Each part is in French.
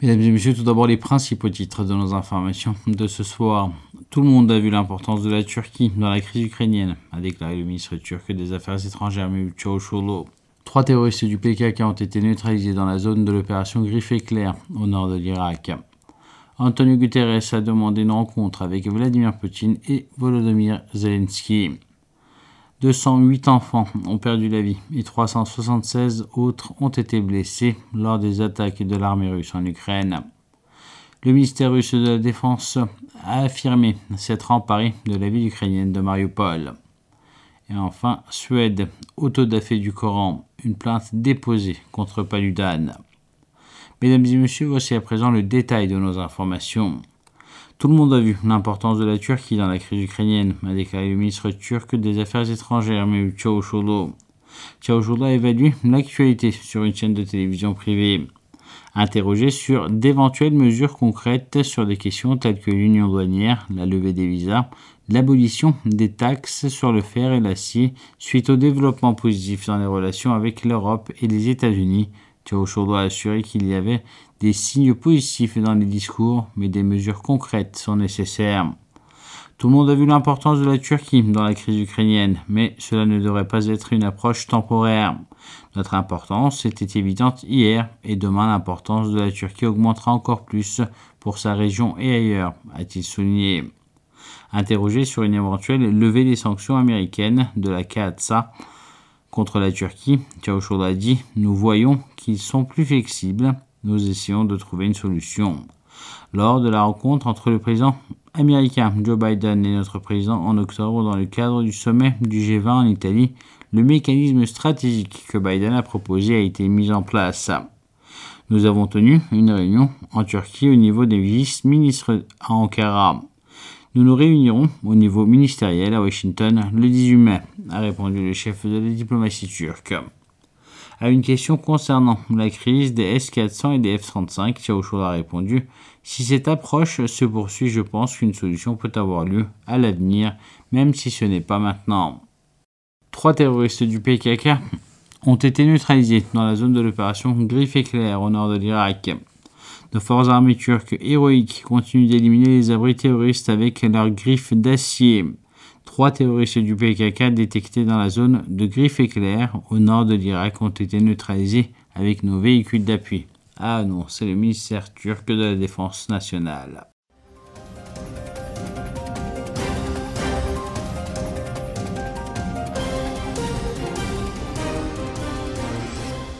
Mesdames et messieurs, tout d'abord les principaux titres de nos informations de ce soir. Tout le monde a vu l'importance de la Turquie dans la crise ukrainienne, a déclaré le ministre turc des Affaires étrangères Mevlut Trois terroristes du PKK ont été neutralisés dans la zone de l'opération Griffe éclair au nord de l'Irak. Antonio Guterres a demandé une rencontre avec Vladimir Poutine et Volodymyr Zelensky. 208 enfants ont perdu la vie et 376 autres ont été blessés lors des attaques de l'armée russe en Ukraine. Le ministère russe de la Défense a affirmé s'être emparé de la ville ukrainienne de Mariupol. Et enfin, Suède, autodafé du Coran, une plainte déposée contre Paludan. Mesdames et messieurs, voici à présent le détail de nos informations. Tout le monde a vu l'importance de la Turquie dans la crise ukrainienne, a déclaré le ministre turc des Affaires étrangères, Mevlut Çavuşoğlu. Çavuşoğlu a évalué l'actualité sur une chaîne de télévision privée. Interrogé sur d'éventuelles mesures concrètes sur des questions telles que l'union douanière, la levée des visas, l'abolition des taxes sur le fer et l'acier suite au développement positif dans les relations avec l'Europe et les États-Unis, Çavuşoğlu a assuré qu'il y avait des signes positifs dans les discours, mais des mesures concrètes sont nécessaires. Tout le monde a vu l'importance de la Turquie dans la crise ukrainienne, mais cela ne devrait pas être une approche temporaire. Notre importance était évidente hier et demain l'importance de la Turquie augmentera encore plus pour sa région et ailleurs, a-t-il souligné. Interrogé sur une éventuelle levée des sanctions américaines de la KATSA contre la Turquie, Çavuşoğlu a dit Nous voyons qu'ils sont plus flexibles nous essayons de trouver une solution. Lors de la rencontre entre le président américain Joe Biden et notre président en octobre dans le cadre du sommet du G20 en Italie, le mécanisme stratégique que Biden a proposé a été mis en place. Nous avons tenu une réunion en Turquie au niveau des vice-ministres à Ankara. Nous nous réunirons au niveau ministériel à Washington le 18 mai, a répondu le chef de la diplomatie turque. À une question concernant la crise des S-400 et des F-35, Xiaoshou a répondu Si cette approche se poursuit, je pense qu'une solution peut avoir lieu à l'avenir, même si ce n'est pas maintenant. Trois terroristes du PKK ont été neutralisés dans la zone de l'opération Griffe éclair au nord de l'Irak. De forces armées turques héroïques continuent d'éliminer les abris terroristes avec leurs griffes d'acier. Trois terroristes du PKK détectés dans la zone de Griffe éclair au nord de l'Irak ont été neutralisés avec nos véhicules d'appui. Ah non, c'est le ministère turc de la Défense nationale.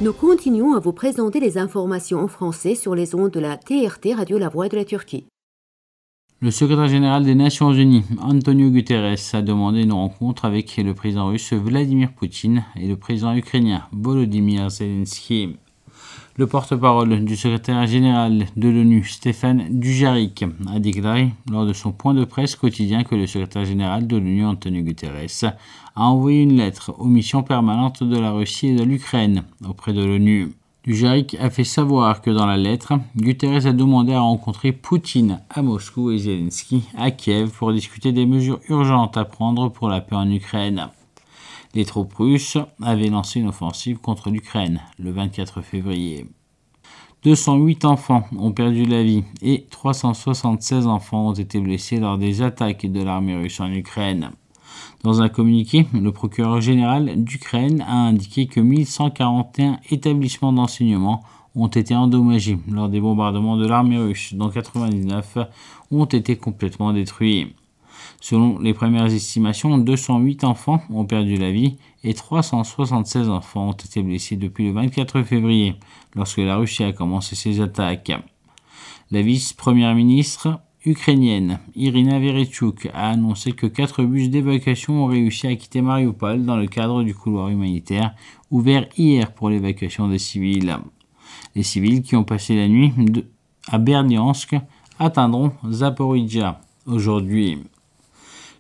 Nous continuons à vous présenter les informations en français sur les ondes de la TRT Radio La Voix de la Turquie. Le secrétaire général des Nations Unies, Antonio Guterres, a demandé une rencontre avec le président russe Vladimir Poutine et le président ukrainien Volodymyr Zelensky. Le porte-parole du secrétaire général de l'ONU, Stéphane Dujarric, a déclaré lors de son point de presse quotidien que le secrétaire général de l'ONU, Antonio Guterres, a envoyé une lettre aux missions permanentes de la Russie et de l'Ukraine auprès de l'ONU. Dujarric a fait savoir que dans la lettre, Guterres a demandé à rencontrer Poutine à Moscou et Zelensky à Kiev pour discuter des mesures urgentes à prendre pour la paix en Ukraine. Les troupes russes avaient lancé une offensive contre l'Ukraine le 24 février. 208 enfants ont perdu la vie et 376 enfants ont été blessés lors des attaques de l'armée russe en Ukraine. Dans un communiqué, le procureur général d'Ukraine a indiqué que 1141 établissements d'enseignement ont été endommagés lors des bombardements de l'armée russe, dont 99 ont été complètement détruits. Selon les premières estimations, 208 enfants ont perdu la vie et 376 enfants ont été blessés depuis le 24 février, lorsque la Russie a commencé ses attaques. La vice-première ministre ukrainienne Irina Verechuk a annoncé que quatre bus d'évacuation ont réussi à quitter Mariupol dans le cadre du couloir humanitaire ouvert hier pour l'évacuation des civils. Les civils qui ont passé la nuit à Berdyansk atteindront Zaporizhia aujourd'hui.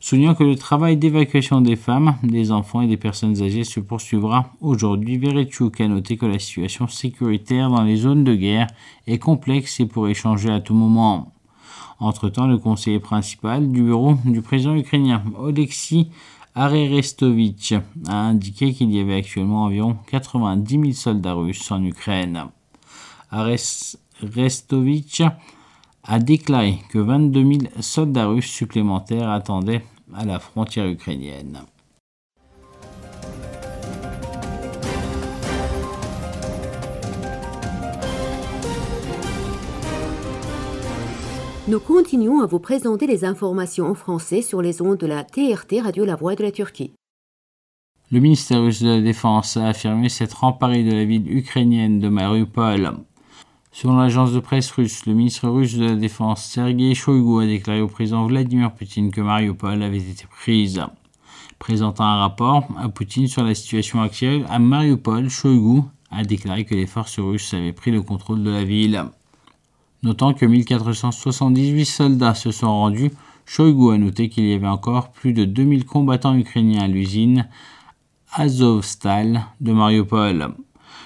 Soulignant que le travail d'évacuation des femmes, des enfants et des personnes âgées se poursuivra aujourd'hui, Verechuk a noté que la situation sécuritaire dans les zones de guerre est complexe et pourrait changer à tout moment? Entre-temps, le conseiller principal du bureau du président ukrainien, Oleksiy Arerestovitch, a indiqué qu'il y avait actuellement environ 90 000 soldats russes en Ukraine. A déclaré que 22 000 soldats russes supplémentaires attendaient à la frontière ukrainienne. Nous continuons à vous présenter les informations en français sur les ondes de la TRT Radio La Voix de la Turquie. Le ministère russe de la Défense a affirmé s'être emparé de la ville ukrainienne de Mariupol. Selon l'agence de presse russe, le ministre russe de la Défense Sergei Shoigu a déclaré au président Vladimir Poutine que Mariupol avait été prise. Présentant un rapport à Poutine sur la situation actuelle à Mariupol, Shoigu a déclaré que les forces russes avaient pris le contrôle de la ville. Notant que 1478 soldats se sont rendus, Shoigu a noté qu'il y avait encore plus de 2000 combattants ukrainiens à l'usine Azovstal de Mariupol.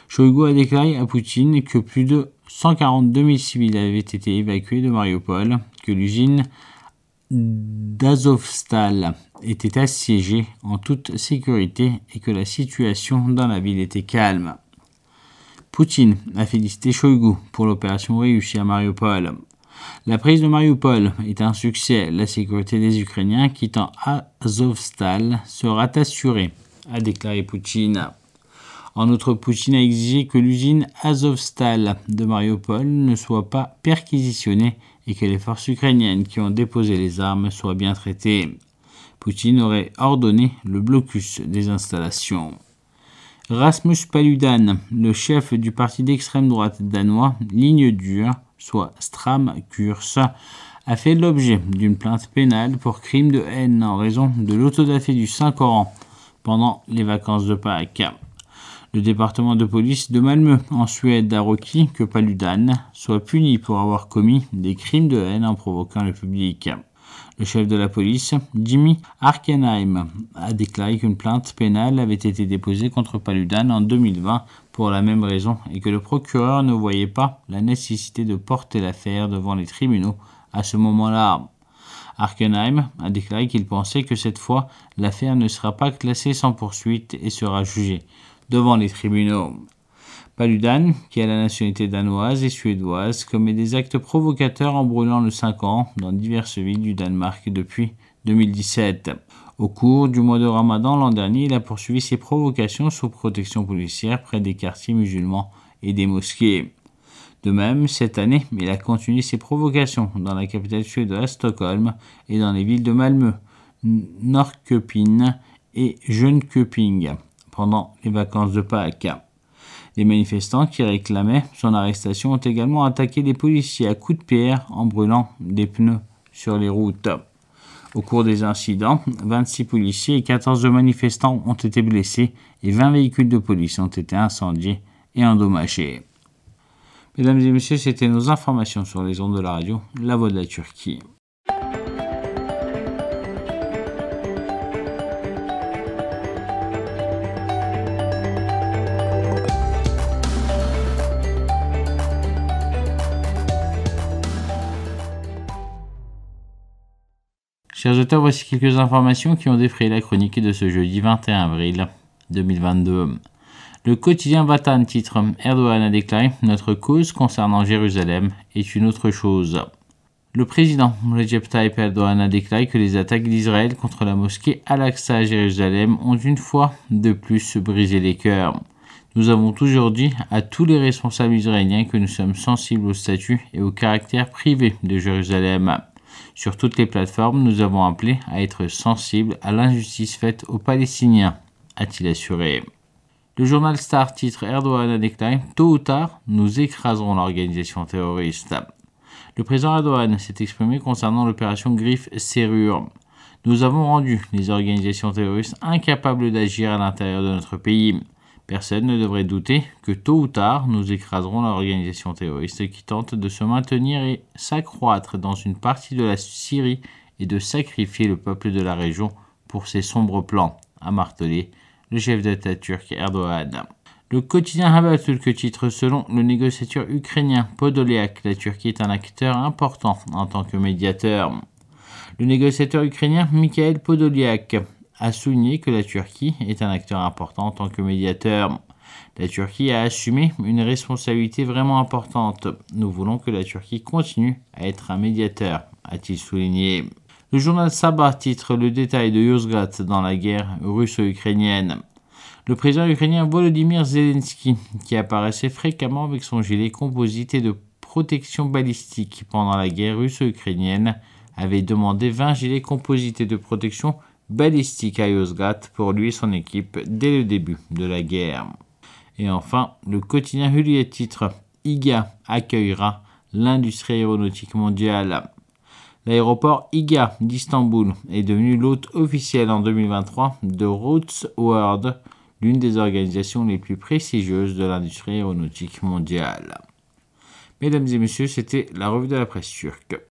Shoigu a déclaré à Poutine que plus de 142 000 civils avaient été évacués de Mariupol, que l'usine d'Azovstal était assiégée en toute sécurité et que la situation dans la ville était calme. Poutine a félicité Shoigu pour l'opération réussie à Mariupol. La prise de Mariupol est un succès. La sécurité des Ukrainiens quittant Azovstal sera assurée, a déclaré Poutine. En outre, Poutine a exigé que l'usine Azovstal de Mariupol ne soit pas perquisitionnée et que les forces ukrainiennes qui ont déposé les armes soient bien traitées. Poutine aurait ordonné le blocus des installations. Rasmus Paludan, le chef du parti d'extrême droite danois Ligne Dure, soit Stram Kurs, a fait l'objet d'une plainte pénale pour crime de haine en raison de l'autodafé du Saint-Coran pendant les vacances de Pâques. Le département de police de Malmö en Suède a requis que Paludan soit puni pour avoir commis des crimes de haine en provoquant le public. Le chef de la police, Jimmy Arkenheim, a déclaré qu'une plainte pénale avait été déposée contre Paludan en 2020 pour la même raison et que le procureur ne voyait pas la nécessité de porter l'affaire devant les tribunaux à ce moment-là. Arkenheim a déclaré qu'il pensait que cette fois, l'affaire ne sera pas classée sans poursuite et sera jugée devant les tribunaux. Paludan, qui a la nationalité danoise et suédoise, commet des actes provocateurs en brûlant le 5 ans dans diverses villes du Danemark depuis 2017. Au cours du mois de Ramadan l'an dernier, il a poursuivi ses provocations sous protection policière près des quartiers musulmans et des mosquées. De même, cette année, il a continué ses provocations dans la capitale suédoise Stockholm et dans les villes de Malmö, Norrköping et Jönköping pendant les vacances de Pâques. Les manifestants qui réclamaient son arrestation ont également attaqué les policiers à coups de pierre en brûlant des pneus sur les routes. Au cours des incidents, 26 policiers et 14 manifestants ont été blessés et 20 véhicules de police ont été incendiés et endommagés. Mesdames et messieurs, c'était nos informations sur les ondes de la radio La Voix de la Turquie. Auteurs, voici quelques informations qui ont défrayé la chronique de ce jeudi 21 avril 2022. Le quotidien Vatan titre Erdogan a déclaré Notre cause concernant Jérusalem est une autre chose. Le président Recep Tayyip Erdogan a déclaré que les attaques d'Israël contre la mosquée Al-Aqsa à Jérusalem ont une fois de plus brisé les cœurs. Nous avons toujours dit à tous les responsables israéliens que nous sommes sensibles au statut et au caractère privé de Jérusalem. Sur toutes les plateformes, nous avons appelé à être sensibles à l'injustice faite aux Palestiniens, a-t-il assuré. Le journal Star titre Erdogan a déclaré Tôt ou tard, nous écraserons l'organisation terroriste. Le président Erdogan s'est exprimé concernant l'opération Griffe Serrure. Nous avons rendu les organisations terroristes incapables d'agir à l'intérieur de notre pays. Personne ne devrait douter que tôt ou tard, nous écraserons l'organisation terroriste qui tente de se maintenir et s'accroître dans une partie de la Syrie et de sacrifier le peuple de la région pour ses sombres plans, a martelé le chef d'État turc Erdogan. Le quotidien Haberturk titre selon le négociateur ukrainien Podolyak, la Turquie est un acteur important en tant que médiateur. Le négociateur ukrainien Mikhail Podolyak a souligné que la Turquie est un acteur important en tant que médiateur. La Turquie a assumé une responsabilité vraiment importante. Nous voulons que la Turquie continue à être un médiateur, a-t-il souligné. Le journal Sabah titre le détail de Yozgat dans la guerre russo-ukrainienne. Le président ukrainien Volodymyr Zelensky, qui apparaissait fréquemment avec son gilet composité de protection balistique pendant la guerre russo-ukrainienne, avait demandé 20 gilets composités de protection à Yozgat pour lui et son équipe dès le début de la guerre. Et enfin, le quotidien Huliet titre IGA accueillera l'industrie aéronautique mondiale. L'aéroport IGA d'Istanbul est devenu l'hôte officiel en 2023 de Roots World, l'une des organisations les plus prestigieuses de l'industrie aéronautique mondiale. Mesdames et messieurs, c'était la revue de la presse turque.